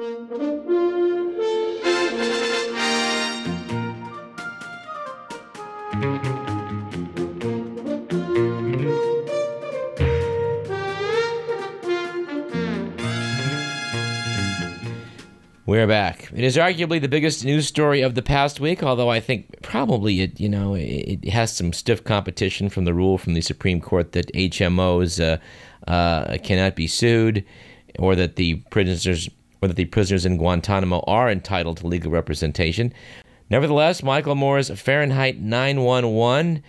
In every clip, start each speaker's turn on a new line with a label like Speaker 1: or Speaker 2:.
Speaker 1: We're back. It is arguably the biggest news story of the past week, although I think probably it, you know, it, has some stiff competition from the rule from the Supreme Court that HMOs uh, uh, cannot be sued, or that the prisoners or that the prisoners in Guantanamo are entitled to legal representation. Nevertheless, Michael Moore's Fahrenheit 911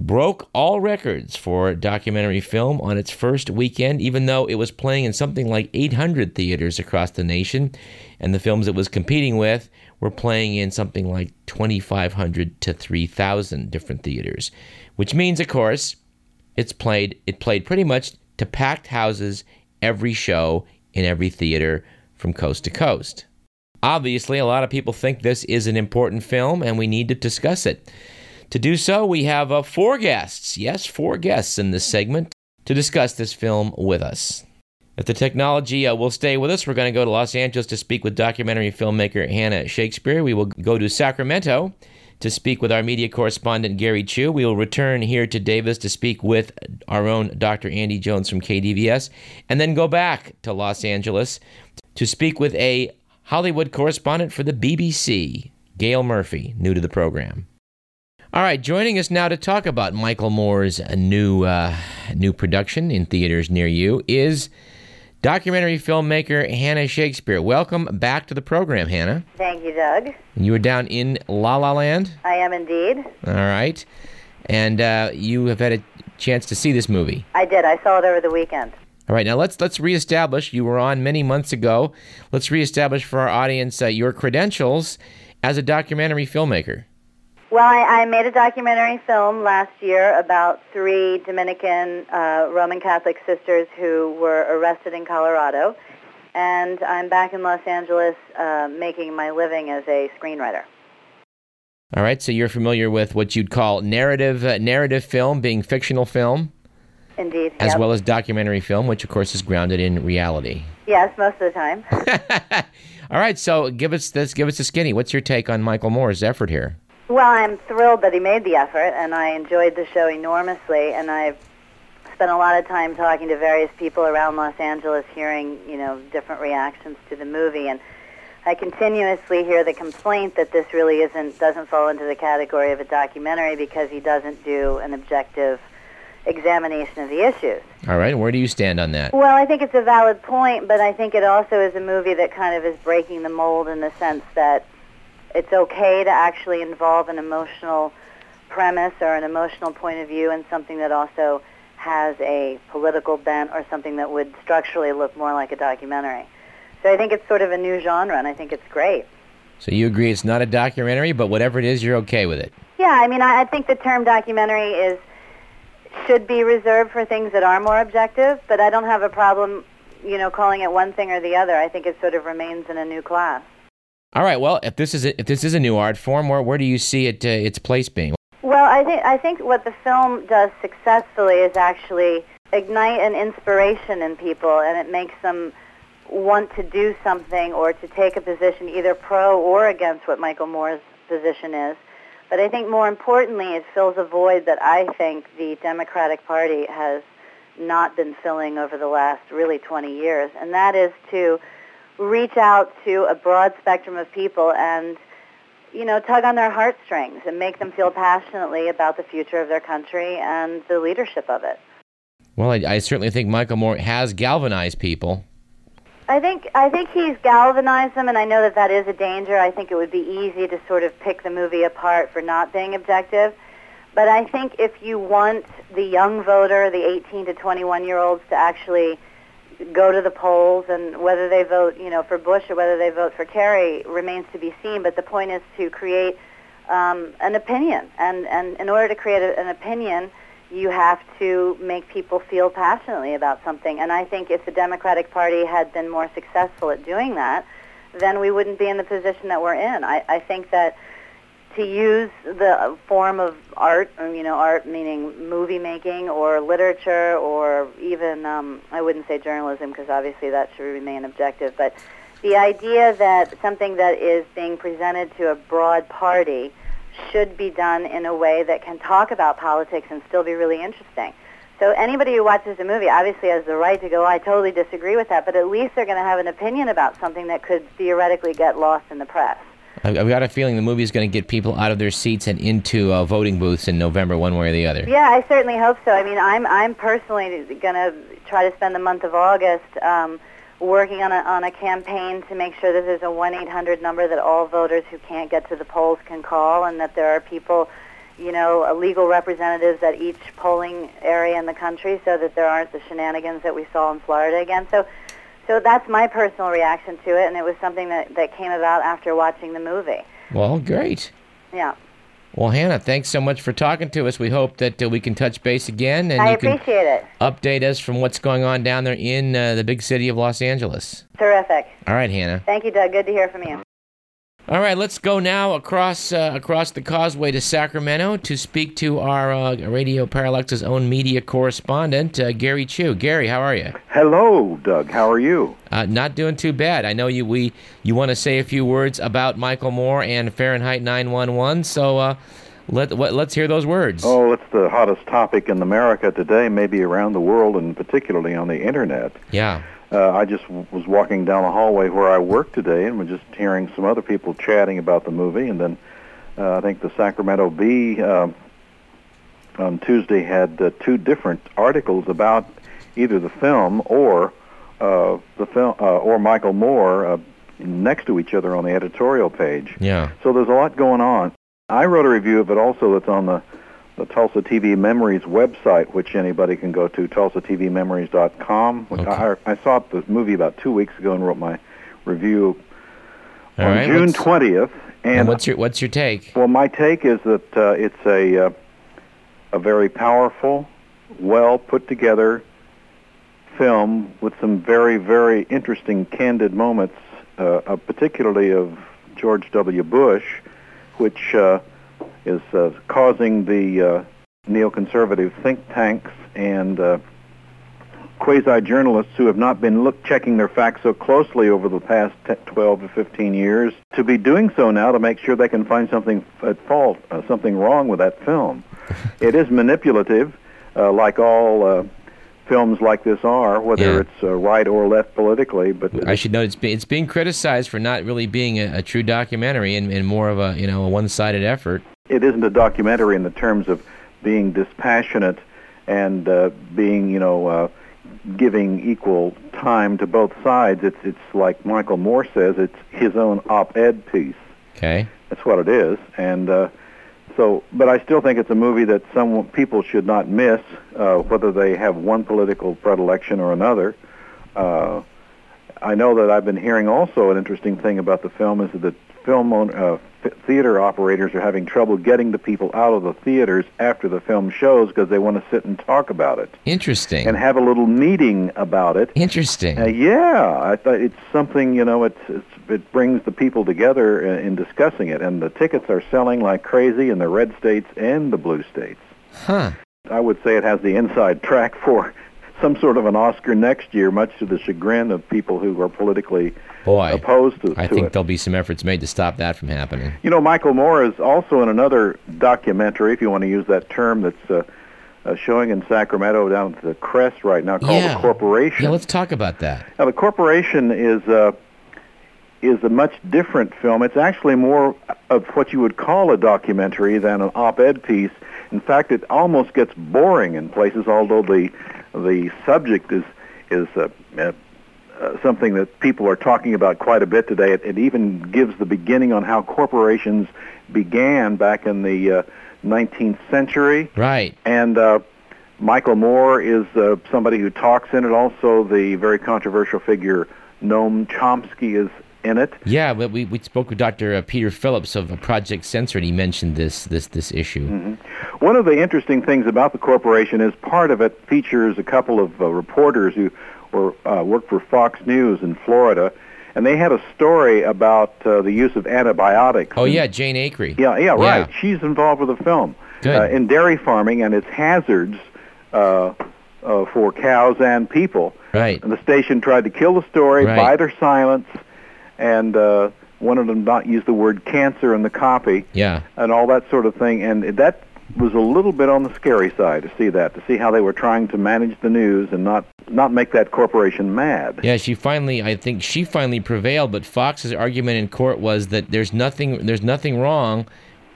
Speaker 1: broke all records for documentary film on its first weekend, even though it was playing in something like 800 theaters across the nation, and the films it was competing with were playing in something like 2,500 to 3,000 different theaters, which means, of course, it's played. It played pretty much to packed houses every show in every theater from coast to coast. Obviously, a lot of people think this is an important film, and we need to discuss it. To do so, we have uh, four guests. Yes, four guests in this segment to discuss this film with us. If the technology uh, will stay with us, we're going to go to Los Angeles to speak with documentary filmmaker Hannah Shakespeare. We will go to Sacramento to speak with our media correspondent Gary Chu. We will return here to Davis to speak with our own Dr. Andy Jones from KDVS, and then go back to Los Angeles to speak with a Hollywood correspondent for the BBC, Gail Murphy, new to the program. All right, joining us now to talk about Michael Moore's new uh, new production in theaters near you is documentary filmmaker Hannah Shakespeare. Welcome back to the program, Hannah.
Speaker 2: Thank you, Doug.
Speaker 1: You were down in La La Land.
Speaker 2: I am indeed.
Speaker 1: All right, and uh, you have had a chance to see this movie.
Speaker 2: I did. I saw it over the weekend.
Speaker 1: All right, now let's let's reestablish. You were on many months ago. Let's reestablish for our audience uh, your credentials as a documentary filmmaker.
Speaker 2: Well, I, I made a documentary film last year about three Dominican uh, Roman Catholic sisters who were arrested in Colorado, and I'm back in Los Angeles uh, making my living as a screenwriter.
Speaker 1: All right, so you're familiar with what you'd call narrative uh, narrative film, being fictional film,
Speaker 2: Indeed.
Speaker 1: as
Speaker 2: yep.
Speaker 1: well as documentary film, which of course is grounded in reality.
Speaker 2: Yes, most of the time.
Speaker 1: All right, so give us this, give us a skinny. What's your take on Michael Moore's effort here?
Speaker 2: Well, I'm thrilled that he made the effort, and I enjoyed the show enormously. And I've spent a lot of time talking to various people around Los Angeles, hearing you know different reactions to the movie, and I continuously hear the complaint that this really isn't doesn't fall into the category of a documentary because he doesn't do an objective examination of the issues.
Speaker 1: All right, where do you stand on that?
Speaker 2: Well, I think it's a valid point, but I think it also is a movie that kind of is breaking the mold in the sense that it's okay to actually involve an emotional premise or an emotional point of view in something that also has a political bent or something that would structurally look more like a documentary. So I think it's sort of a new genre, and I think it's great.
Speaker 1: So you agree it's not a documentary, but whatever it is, you're okay with it?
Speaker 2: Yeah, I mean, I, I think the term documentary is should be reserved for things that are more objective, but I don't have a problem, you know, calling it one thing or the other. I think it sort of remains in a new class.
Speaker 1: All right. Well, if this is a, if this is a new art form, where where do you see it uh, its place being?
Speaker 2: Well, I think I think what the film does successfully is actually ignite an inspiration in people, and it makes them want to do something or to take a position either pro or against what Michael Moore's position is. But I think more importantly, it fills a void that I think the Democratic Party has not been filling over the last really 20 years, and that is to reach out to a broad spectrum of people and you know tug on their heartstrings and make them feel passionately about the future of their country and the leadership of it.
Speaker 1: Well, I, I certainly think Michael Moore has galvanized people.
Speaker 2: I think I think he's galvanized them, and I know that that is a danger. I think it would be easy to sort of pick the movie apart for not being objective. But I think if you want the young voter, the 18 to 21 year olds, to actually go to the polls, and whether they vote, you know, for Bush or whether they vote for Kerry remains to be seen. But the point is to create um, an opinion, and and in order to create a, an opinion, you have to make people feel passionately about something. And I think if the Democratic Party had been more successful at doing that, then we wouldn't be in the position that we're in. I, I think that to use the form of art, you know, art meaning movie making or literature or even, um, I wouldn't say journalism because obviously that should remain objective, but the idea that something that is being presented to a broad party should be done in a way that can talk about politics and still be really interesting. So anybody who watches the movie obviously has the right to go, I totally disagree with that, but at least they're going to have an opinion about something that could theoretically get lost in the press.
Speaker 1: I've got a feeling the movie is going to get people out of their seats and into uh, voting booths in November, one way or the other.
Speaker 2: Yeah, I certainly hope so. I mean, I'm I'm personally going to try to spend the month of August um, working on a on a campaign to make sure that there's a one eight hundred number that all voters who can't get to the polls can call, and that there are people, you know, uh, legal representatives at each polling area in the country, so that there aren't the shenanigans that we saw in Florida again. So so that's my personal reaction to it, and it was something that, that came about after watching the movie.
Speaker 1: Well, great.
Speaker 2: Yeah.
Speaker 1: Well, Hannah, thanks so much for talking to us. We hope that uh, we can touch base again, and
Speaker 2: I
Speaker 1: you can
Speaker 2: it.
Speaker 1: update us from what's going on down there in uh, the big city of Los Angeles.
Speaker 2: Terrific.
Speaker 1: All right, Hannah.
Speaker 2: Thank you, Doug. Good to hear from you.
Speaker 1: All right, let's go now across uh, across the causeway to Sacramento to speak to our uh, Radio Parallax's own media correspondent, uh, Gary Chu. Gary, how are you?
Speaker 3: Hello, Doug. How are you?
Speaker 1: Uh, not doing too bad. I know you. We you want to say a few words about Michael Moore and Fahrenheit 911. So uh, let let's hear those words.
Speaker 3: Oh, it's the hottest topic in America today, maybe around the world, and particularly on the internet.
Speaker 1: Yeah.
Speaker 3: Uh, I just w- was walking down the hallway where I work today, and was just hearing some other people chatting about the movie, and then uh, I think the Sacramento Bee uh, on Tuesday had uh, two different articles about either the film or uh, the film uh, or Michael Moore uh, next to each other on the editorial page.
Speaker 1: Yeah.
Speaker 3: So there's a lot going on. I wrote a review of it also that's on the, the Tulsa TV Memories website, which anybody can go to, tulsatvmemories.com. Which
Speaker 1: Okay.
Speaker 3: I, I saw the movie about two weeks ago and wrote my review
Speaker 1: All
Speaker 3: on
Speaker 1: right.
Speaker 3: June 20th.
Speaker 1: And
Speaker 3: And
Speaker 1: what's your what's your take?
Speaker 3: well, my take is that uh, it's a uh, a very powerful, well put together film with some very very interesting candid moments, uh, uh, particularly of George W. Bush, which uh, is uh, causing the uh, neoconservative think tanks and uh, quasi-journalists who have not been look checking their facts so closely over the past 10, 12 to 15 years to be doing so now to make sure they can find something at fault, uh, something wrong with that film. it is manipulative, uh, like all uh, films like this are, whether
Speaker 1: Yeah.
Speaker 3: it's uh, right or left politically. But
Speaker 1: I should note it's, be, it's being criticized for not really being a, a true documentary and, and more of a you know a one-sided effort.
Speaker 3: It isn't a documentary in the terms of being dispassionate and uh, being, you know, uh, giving equal time to both sides. It's it's like Michael Moore says, it's his own op-ed piece.
Speaker 1: Okay.
Speaker 3: That's what it is, and uh, so. But I still think it's a movie that some people should not miss, uh, whether they have one political predilection or another. Uh, I know that I've been hearing also an interesting thing about the film is that the film own, uh, th- theater operators are having trouble getting the people out of the theaters after the film shows because they want to sit and talk about it
Speaker 1: Interesting.
Speaker 3: and have a little meeting about it.
Speaker 1: Interesting.
Speaker 3: Uh, yeah, I thought it's something you know. It's, it's it brings the people together in, in discussing it, and the tickets are selling like crazy in the red states and the blue states.
Speaker 1: huh.
Speaker 3: I would say it has the inside track for some sort of an Oscar next year, much to the chagrin of people who are politically
Speaker 1: Boy,
Speaker 3: opposed to,
Speaker 1: I
Speaker 3: to
Speaker 1: think
Speaker 3: it.
Speaker 1: there'll be some efforts made to stop that from happening.
Speaker 3: You know, Michael Moore is also in another documentary, if you want to use that term, that's uh, uh, showing in Sacramento down at the Crest right now called
Speaker 1: Yeah.
Speaker 3: The Corporation.
Speaker 1: Yeah, let's talk about that.
Speaker 3: Now, the corporation is uh, is a much different film. It's actually more of what you would call a documentary than an op-ed piece. In fact, it almost gets boring in places, although the the subject is is uh, uh, uh, something that people are talking about quite a bit today. It, it even gives the beginning on how corporations began back in the uh, 19th century.
Speaker 1: Right.
Speaker 3: And uh, Michael Moore is uh, somebody who talks in it. Also, the very controversial figure Noam Chomsky is in it.
Speaker 1: Yeah, but we, we spoke with Dr. uh, Peter Phillips of Project Censored. He mentioned this this this issue.
Speaker 3: One of the interesting things about the corporation is part of it features a couple of uh, reporters who were uh, worked for Fox News in Florida, and they had a story about uh, the use of antibiotics.
Speaker 1: Oh yeah, Jane Akre.
Speaker 3: Yeah, yeah, right.
Speaker 1: Yeah.
Speaker 3: She's involved with the film. Uh, in dairy farming and its hazards uh, uh, for cows and people.
Speaker 1: Right.
Speaker 3: And the station tried to kill the story,
Speaker 1: Right.
Speaker 3: buy their silence, and uh, wanted them not use the word cancer in the copy,
Speaker 1: Yeah.
Speaker 3: and all that sort of thing. And that was a little bit on the scary side to see that, to see how they were trying to manage the news and not not make that corporation mad.
Speaker 1: Yeah, she finally, I think she finally prevailed, but Fox's argument in court was that there's nothing, there's nothing wrong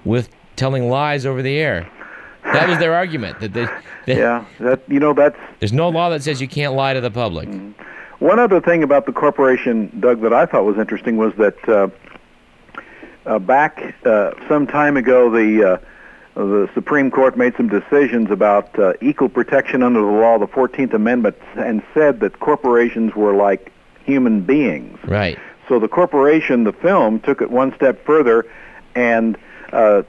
Speaker 1: with telling lies over the air. That was their argument. That, they, that
Speaker 3: Yeah, that you know that's
Speaker 1: there's no law that says you can't lie to the public.
Speaker 3: One other thing about the corporation, Doug, that I thought was interesting was that uh, uh, back uh, some time ago, the uh, the Supreme Court made some decisions about uh, equal protection under the law, the Fourteenth Amendment, and said that corporations were like human beings.
Speaker 1: Right.
Speaker 3: So the corporation, the film, took it one step further and uh,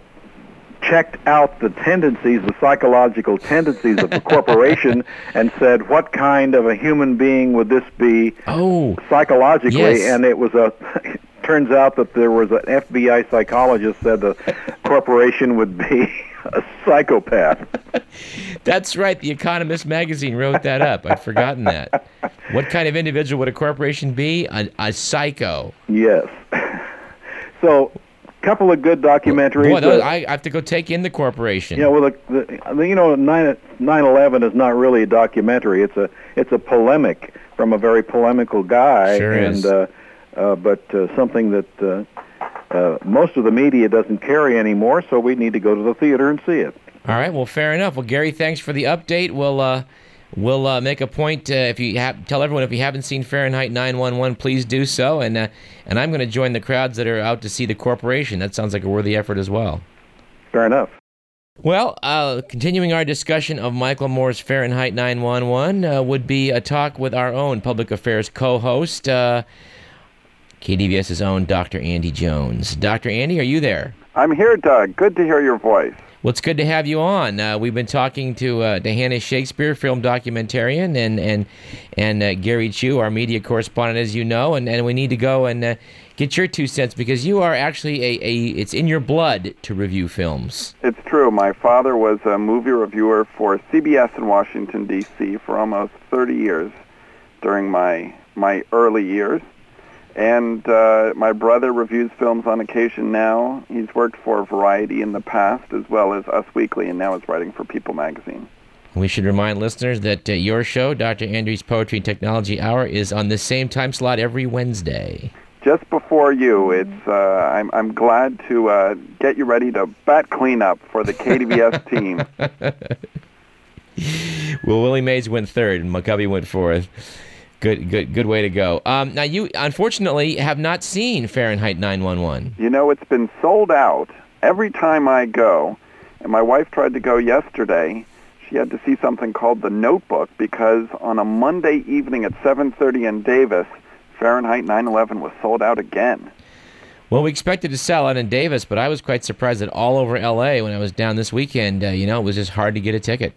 Speaker 3: checked out the tendencies, the psychological tendencies of the corporation, and said, what kind of a human being would this be
Speaker 1: Oh,
Speaker 3: psychologically?
Speaker 1: Yes.
Speaker 3: And it was a. turns out that there was an FBI psychologist said the corporation would be a psychopath.
Speaker 1: that's right. The Economist magazine wrote that up. I'd forgotten that. What kind of individual would a corporation be? A, a psycho.
Speaker 3: Yes. so, couple of good documentaries.
Speaker 1: Boy, those, I, I have to go take in the corporation.
Speaker 3: Yeah, well, the, the, you know, nine nine eleven is not really a documentary. It's a it's a polemic from a very polemical guy,
Speaker 1: Sure
Speaker 3: and
Speaker 1: is.
Speaker 3: uh, uh, but uh, something that uh, uh, most of the media doesn't carry anymore. So we need to go to the theater and see it.
Speaker 1: All right. Well, fair enough. Well, Gary, thanks for the update. We'll uh, we'll uh, make a point uh, if you have tell everyone if you haven't seen Fahrenheit 911, please do so. And uh, and I'm going to join the crowds that are out to see the corporation. That sounds like a worthy effort as well.
Speaker 3: Fair enough.
Speaker 1: Well, uh, continuing our discussion of Michael Moore's Fahrenheit 911 uh, would be a talk with our own public affairs co-host, uh, KDVS's own Dr. Andy Jones. Dr. Andy, are you there?
Speaker 4: I'm here, Doug. Good to hear your voice.
Speaker 1: Well, it's good to have you on. Uh, we've been talking to uh, to Hannah Shakespeare, film documentarian, and and and uh, Gary Chu, our media correspondent, as you know, and, and we need to go and uh, get your two cents because you are actually a, a it's in your blood to review films.
Speaker 4: It's true. My father was a movie reviewer for CBS in Washington D.C. for almost 30 years during my my early years, and uh, my brother reviews films on occasion now. He's worked for Variety in the past as well as Us Weekly, and now is writing for People magazine.
Speaker 1: We should remind listeners that uh, your show, Dr. Andrews Poetry and Technology Hour, is on the same time slot every Wednesday.
Speaker 4: Just before you, it's uh, I'm I'm glad to uh, get you ready to bat cleanup for the KDVS team.
Speaker 1: Well, Willie Mays went third, and McCovey went fourth. Good, good, good way to go. Um, now, you unfortunately have not seen Fahrenheit 911.
Speaker 4: You know, it's been sold out every time I go. And my wife tried to go yesterday. She had to see something called The Notebook because on a Monday evening at 7:30 in Davis, Fahrenheit 9/11 was sold out again.
Speaker 1: Well, we expected to sell out in Davis, but I was quite surprised that all over LA when I was down this weekend, uh, you know, it was just hard to get a ticket.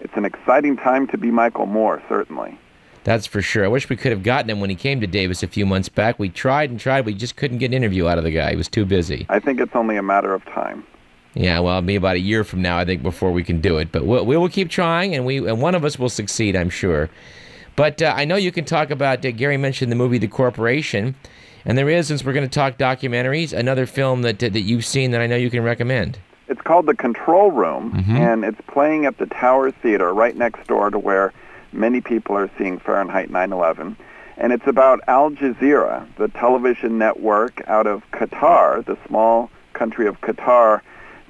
Speaker 4: It's an exciting time to be Michael Moore, certainly.
Speaker 1: That's for sure. I wish we could have gotten him when he came to Davis a few months back. We tried and tried, we just couldn't get an interview out of the guy. He was too busy.
Speaker 4: I think it's only a matter of time.
Speaker 1: Yeah, well, it'll be about a year from now, I think, before we can do it. But we'll, we will keep trying, and we and one of us will succeed, I'm sure. But uh, I know you can talk about. Uh, Gary mentioned the movie The Corporation, and there is, since we're going to talk documentaries, another film that uh, that you've seen that I know you can recommend.
Speaker 4: It's called The Control Room, and it's playing at the Tower Theater right next door to where many people are seeing Fahrenheit 9/11. And it's about Al Jazeera, the television network out of Qatar, the small country of Qatar,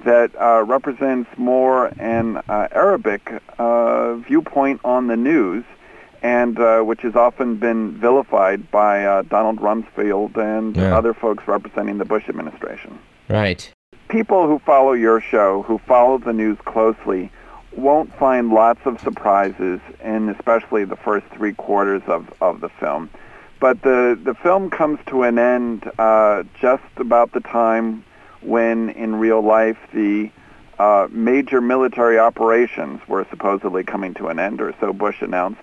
Speaker 4: that uh, represents more an uh, Arabic uh, viewpoint on the news, and uh, which has often been vilified by uh, Donald Rumsfeld and
Speaker 1: Yeah.
Speaker 4: other folks representing the Bush administration
Speaker 1: Right.
Speaker 4: people who follow your show, who follow the news closely, won't find lots of surprises in especially the first three quarters of, of the film. But the, the film comes to an end uh, just about the time when, in real life, the uh, major military operations were supposedly coming to an end, or so Bush announced.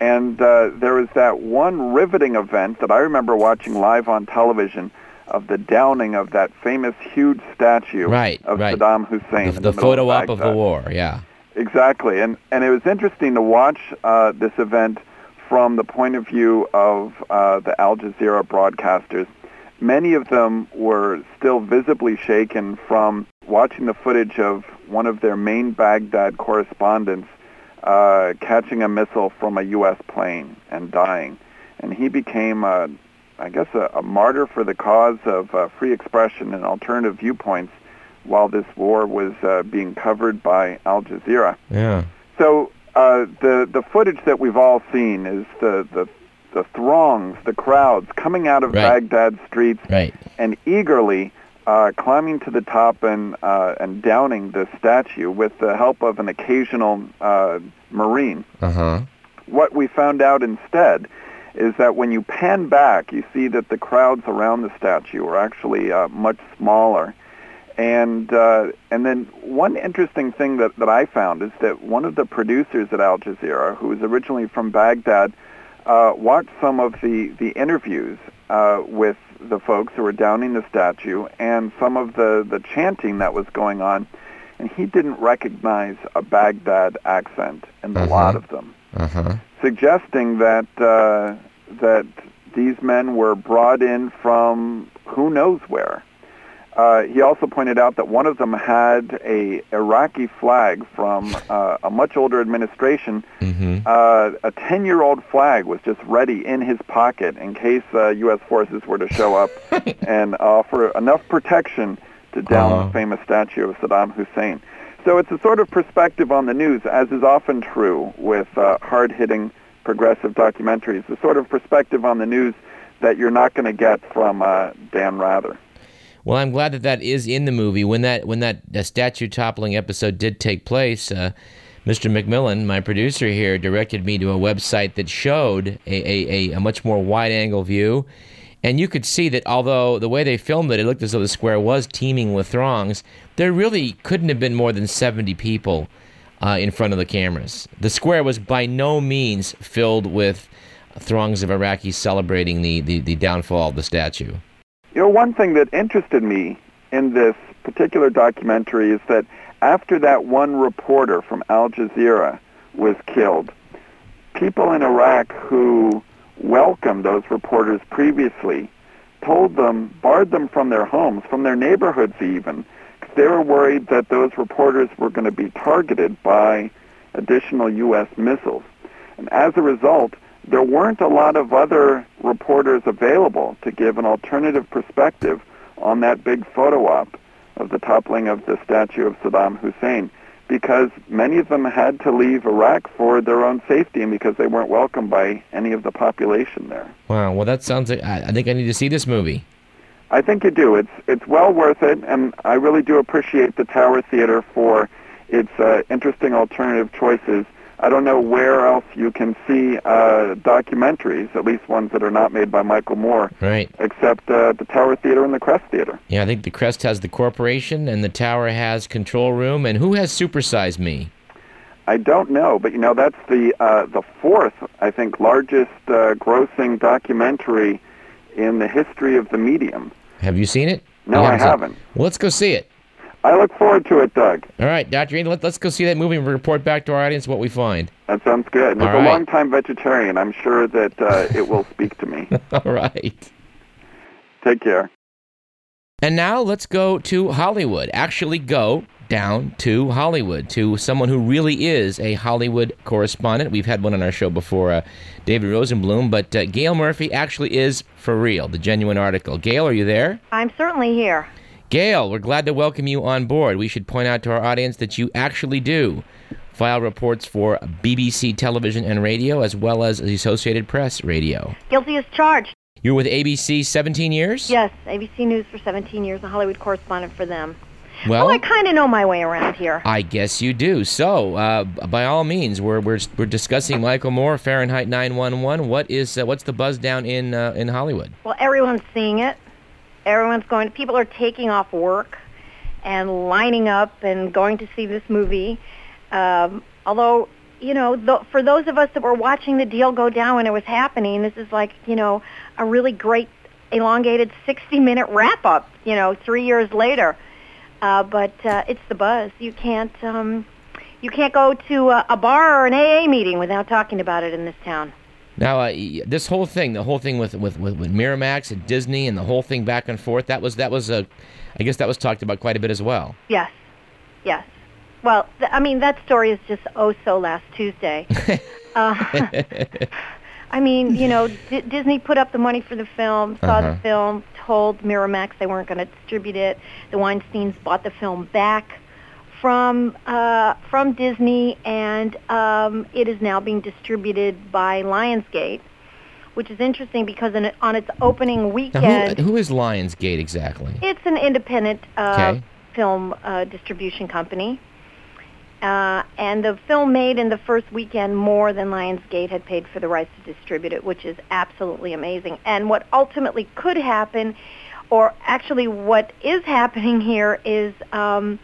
Speaker 4: And uh, there was that one riveting event that I remember watching live on television of the downing of that famous huge statue
Speaker 1: Right,
Speaker 4: of
Speaker 1: right.
Speaker 4: Saddam Hussein.
Speaker 1: The,
Speaker 4: in
Speaker 1: the photo op of the war. Yeah.
Speaker 4: Exactly, and and it was interesting to watch uh, this event from the point of view of uh, the Al Jazeera broadcasters, Many of them were still visibly shaken from watching the footage of one of their main Baghdad correspondents uh, catching a missile from a U.S. plane and dying. And he became, a, I guess, a, a martyr for the cause of uh, free expression and alternative viewpoints while this war was uh, being covered by Al Jazeera.
Speaker 1: Yeah.
Speaker 4: So uh, the the footage that we've all seen is the the the throngs, the crowds coming out of
Speaker 1: Right.
Speaker 4: Baghdad streets
Speaker 1: Right.
Speaker 4: and eagerly uh, climbing to the top and uh, and downing the statue with the help of an occasional uh, marine.
Speaker 1: Uh huh.
Speaker 4: What we found out instead is that when you pan back, you see that the crowds around the statue are actually uh, much smaller. And uh, and then one interesting thing that, that I found is that one of the producers at Al Jazeera, who was originally from Baghdad, uh, watched some of the, the interviews uh, with the folks who were downing the statue and some of the, the chanting that was going on, and he didn't recognize a Baghdad accent in the
Speaker 1: Mhm.
Speaker 4: lot of them
Speaker 1: Uh huh.
Speaker 4: suggesting that uh, that these men were brought in from who knows where. Uh, he also pointed out that one of them had a Iraqi flag from uh, a much older administration.
Speaker 1: Mm-hmm.
Speaker 4: Uh, a 10-year-old flag was just ready in his pocket in case uh, U.S. forces were to show up and offer enough protection to down
Speaker 1: Uh-huh.
Speaker 4: the famous statue of Saddam Hussein. So it's a sort of perspective on the news, as is often true with uh, hard-hitting progressive documentaries, the sort of perspective on the news that you're not going to get from uh, Dan Rather.
Speaker 1: Well, I'm glad that that is in the movie. When that when that uh, statue toppling episode did take place, uh, Mr. McMillan, my producer here, directed me to a website that showed a, a, a, a much more wide angle view. And you could see that although the way they filmed it, it looked as though the square was teeming with throngs, there really couldn't have been more than 70 people uh, in front of the cameras. The square was by no means filled with throngs of Iraqis celebrating the, the, the downfall of the statue.
Speaker 4: You know, one thing that interested me in this particular documentary is that after that one reporter from Al Jazeera was killed, people in Iraq who welcomed those reporters previously told them, barred them from their homes, from their neighborhoods even, because they were worried that those reporters were going to be targeted by additional U.S. missiles. And as a result, there weren't a lot of other reporters available to give an alternative perspective on that big photo op of the toppling of the statue of Saddam Hussein because many of them had to leave Iraq for their own safety and because they weren't welcomed by any of the population there.
Speaker 1: Wow. Well, that sounds like I, I think I need to see this movie.
Speaker 4: I think you do. It's it's well worth it, and I really do appreciate the Tower Theater for its uh, interesting alternative choices. I don't know where else you can see uh, documentaries, at least ones that are not made by Michael Moore,
Speaker 1: Right.
Speaker 4: except uh, the Tower Theater and the Crest Theater.
Speaker 1: Yeah, I think the Crest has the corporation, and the Tower has control room. And who has supersized me?
Speaker 4: I don't know, but you know that's the uh, the fourth, I think, largest uh, grossing documentary in the history of the medium.
Speaker 1: Have you seen it?
Speaker 4: No,
Speaker 1: You
Speaker 4: I haven't.
Speaker 1: Well, let's go see it.
Speaker 4: I look forward to it, Doug.
Speaker 1: All right, Dr. Ian, let, let's go see that movie and report back to our audience what we find.
Speaker 4: That sounds good. And
Speaker 1: All
Speaker 4: as
Speaker 1: right.
Speaker 4: a longtime vegetarian, I'm sure that uh, it will speak to me.
Speaker 1: All right.
Speaker 4: Take care.
Speaker 1: And now let's go to Hollywood. Actually, go down to Hollywood to someone who really is a Hollywood correspondent. We've had one on our show before, uh, David Rosenblum, but uh, Gail Murphy actually is for real, the genuine article. Gail, are you there?
Speaker 5: I'm certainly here.
Speaker 1: Gail, we're glad to welcome you on board. We should point out to our audience that you actually do file reports for BBC television and radio as well as the Associated Press radio.
Speaker 5: Guilty as charged.
Speaker 1: You were with ABC 17 years?
Speaker 5: Yes, ABC News for 17 years, a Hollywood correspondent for them.
Speaker 1: Well,
Speaker 5: oh, I kind of know my way around here.
Speaker 1: I guess you do. So, uh, by all means, we're, we're, we're discussing Michael Moore, Fahrenheit 911. What is uh, what's the buzz down in uh, in Hollywood?
Speaker 5: Well, everyone's seeing it. Everyone's going. People are taking off work and lining up and going to see this movie. Um, although, you know, th- for those of us that were watching the deal go down when it was happening, this is like, you know, a really great elongated 60-minute wrap-up. You know, three years later. Uh, but uh, it's the buzz. You can't. Um, you can't go to a, a bar or an AA meeting without talking about it in this town.
Speaker 1: Now, uh, this whole thing, the whole thing with, with, with, with Miramax and Disney and the whole thing back and forth, that was that was a, I guess that was talked about quite a bit as well.
Speaker 5: Yes, yes. Well, th- I mean that story is just oh so last Tuesday. uh, I mean, you know, D- Disney put up the money for the film, saw
Speaker 1: Uh-huh.
Speaker 5: the film, told Miramax they weren't going to distribute it. The Weinsteins bought the film back from uh, from Disney, and um, it is now being distributed by Lionsgate, which is interesting because in, on its opening weekend,
Speaker 1: who, who is Lionsgate exactly?
Speaker 5: it's an independent uh, film uh, distribution company. Uh, and the film made in the first weekend more than Lionsgate had paid for the rights to distribute it, which is absolutely amazing. And what ultimately could happen, or actually what is happening here, is um,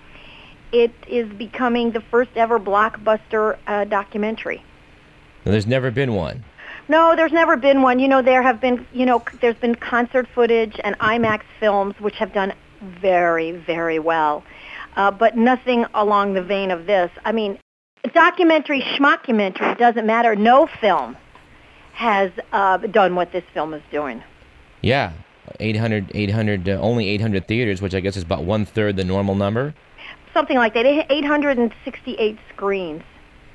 Speaker 5: it is becoming the first ever blockbuster uh, documentary.
Speaker 1: There's never been one.
Speaker 5: No, there's never been one. You know, there have been, you know, there's been concert footage and IMAX films which have done very, very well, uh, but nothing along the vein of this. I mean, documentary, schmockumentary, doesn't matter. No film has uh, done what this film is doing.
Speaker 1: Yeah, 800, 800, uh, only 800 theaters, which I guess is about one third the normal number.
Speaker 5: Something like that. 868 screens.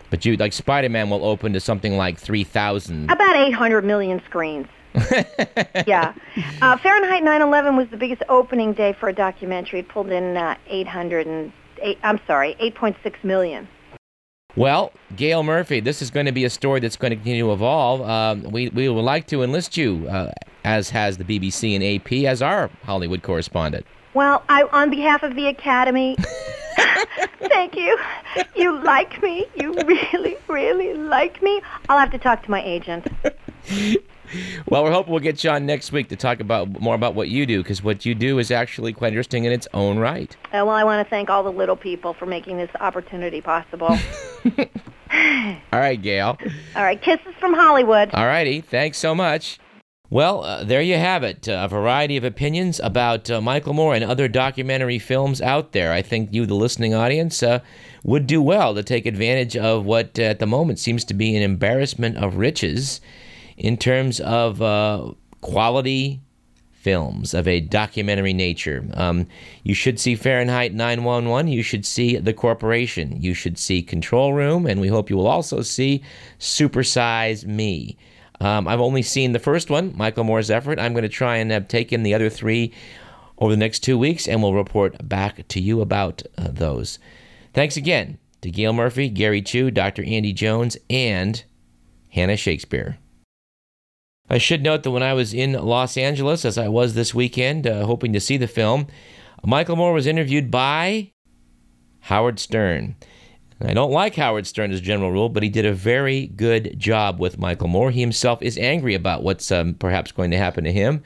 Speaker 1: But you like Spider-Man will open to something like 3,000.
Speaker 5: About 800 million screens. yeah. Uh, Fahrenheit 9/11 was the biggest opening day for a documentary. It pulled in uh, 800 and eight, I'm sorry, 8.6 million.
Speaker 1: Well, Gail Murphy, this is going to be a story that's going to continue to evolve. Um, we, we would like to enlist you, uh, as has the BBC and AP, as our Hollywood correspondent.
Speaker 5: Well, I, on behalf of the Academy, thank you. You like me. You really, really like me. I'll have to talk to my agent.
Speaker 1: Well, we're hoping we'll get you on next week to talk about more about what you do, because what you do is actually quite interesting in its own right.
Speaker 5: Uh, well, I want to thank all the little people for making this opportunity possible.
Speaker 1: All right, Gail.
Speaker 5: all right, kisses from Hollywood.
Speaker 1: All righty. Thanks so much. Well, uh, there you have it. Uh, a variety of opinions about uh, Michael Moore and other documentary films out there. I think you, the listening audience, uh, would do well to take advantage of what uh, at the moment seems to be an embarrassment of riches in terms of uh, quality films of a documentary nature. Um, you should see Fahrenheit 911. You should see The Corporation. You should see Control Room. And we hope you will also see Supersize Me. Um, I've only seen the first one, Michael Moore's effort. I'm going to try and take in the other three over the next two weeks, and we'll report back to you about uh, those. Thanks again to Gail Murphy, Gary Chu, Dr. Andy Jones, and Hannah Shakespeare. I should note that when I was in Los Angeles, as I was this weekend, uh, hoping to see the film, Michael Moore was interviewed by Howard Stern. I don't like Howard Stern as general rule, but he did a very good job with Michael Moore. He himself is angry about what's um, perhaps going to happen to him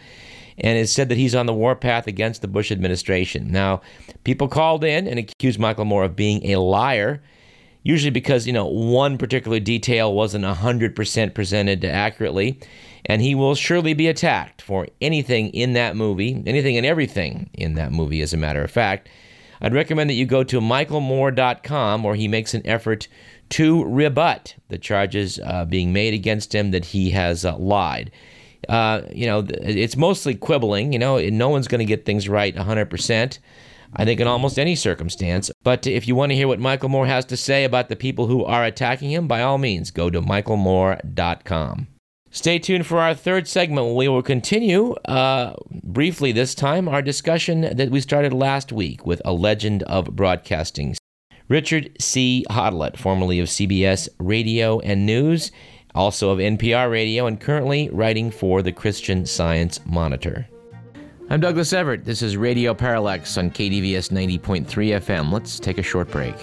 Speaker 1: and has said that he's on the warpath against the Bush administration. Now, people called in and accused Michael Moore of being a liar, usually because, you know, one particular detail wasn't 100% presented accurately. And he will surely be attacked for anything in that movie, anything and everything in that movie, as a matter of fact. I'd recommend that you go to michaelmoore.com where he makes an effort to rebut the charges uh, being made against him that he has uh, lied. Uh, you know, it's mostly quibbling. You know, no one's going to get things right 100%. I think in almost any circumstance. But if you want to hear what Michael Moore has to say about the people who are attacking him, by all means, go to michaelmoore.com. Stay tuned for our third segment. We will continue uh, briefly this time our discussion that we started last week with a legend of broadcasting. Richard C. Hottelet, formerly of CBS Radio and News, also of NPR Radio, and currently writing for the Christian Science Monitor. I'm Douglas Everett. This is Radio Parallax on KDVS 90.3 FM. Let's take a short break.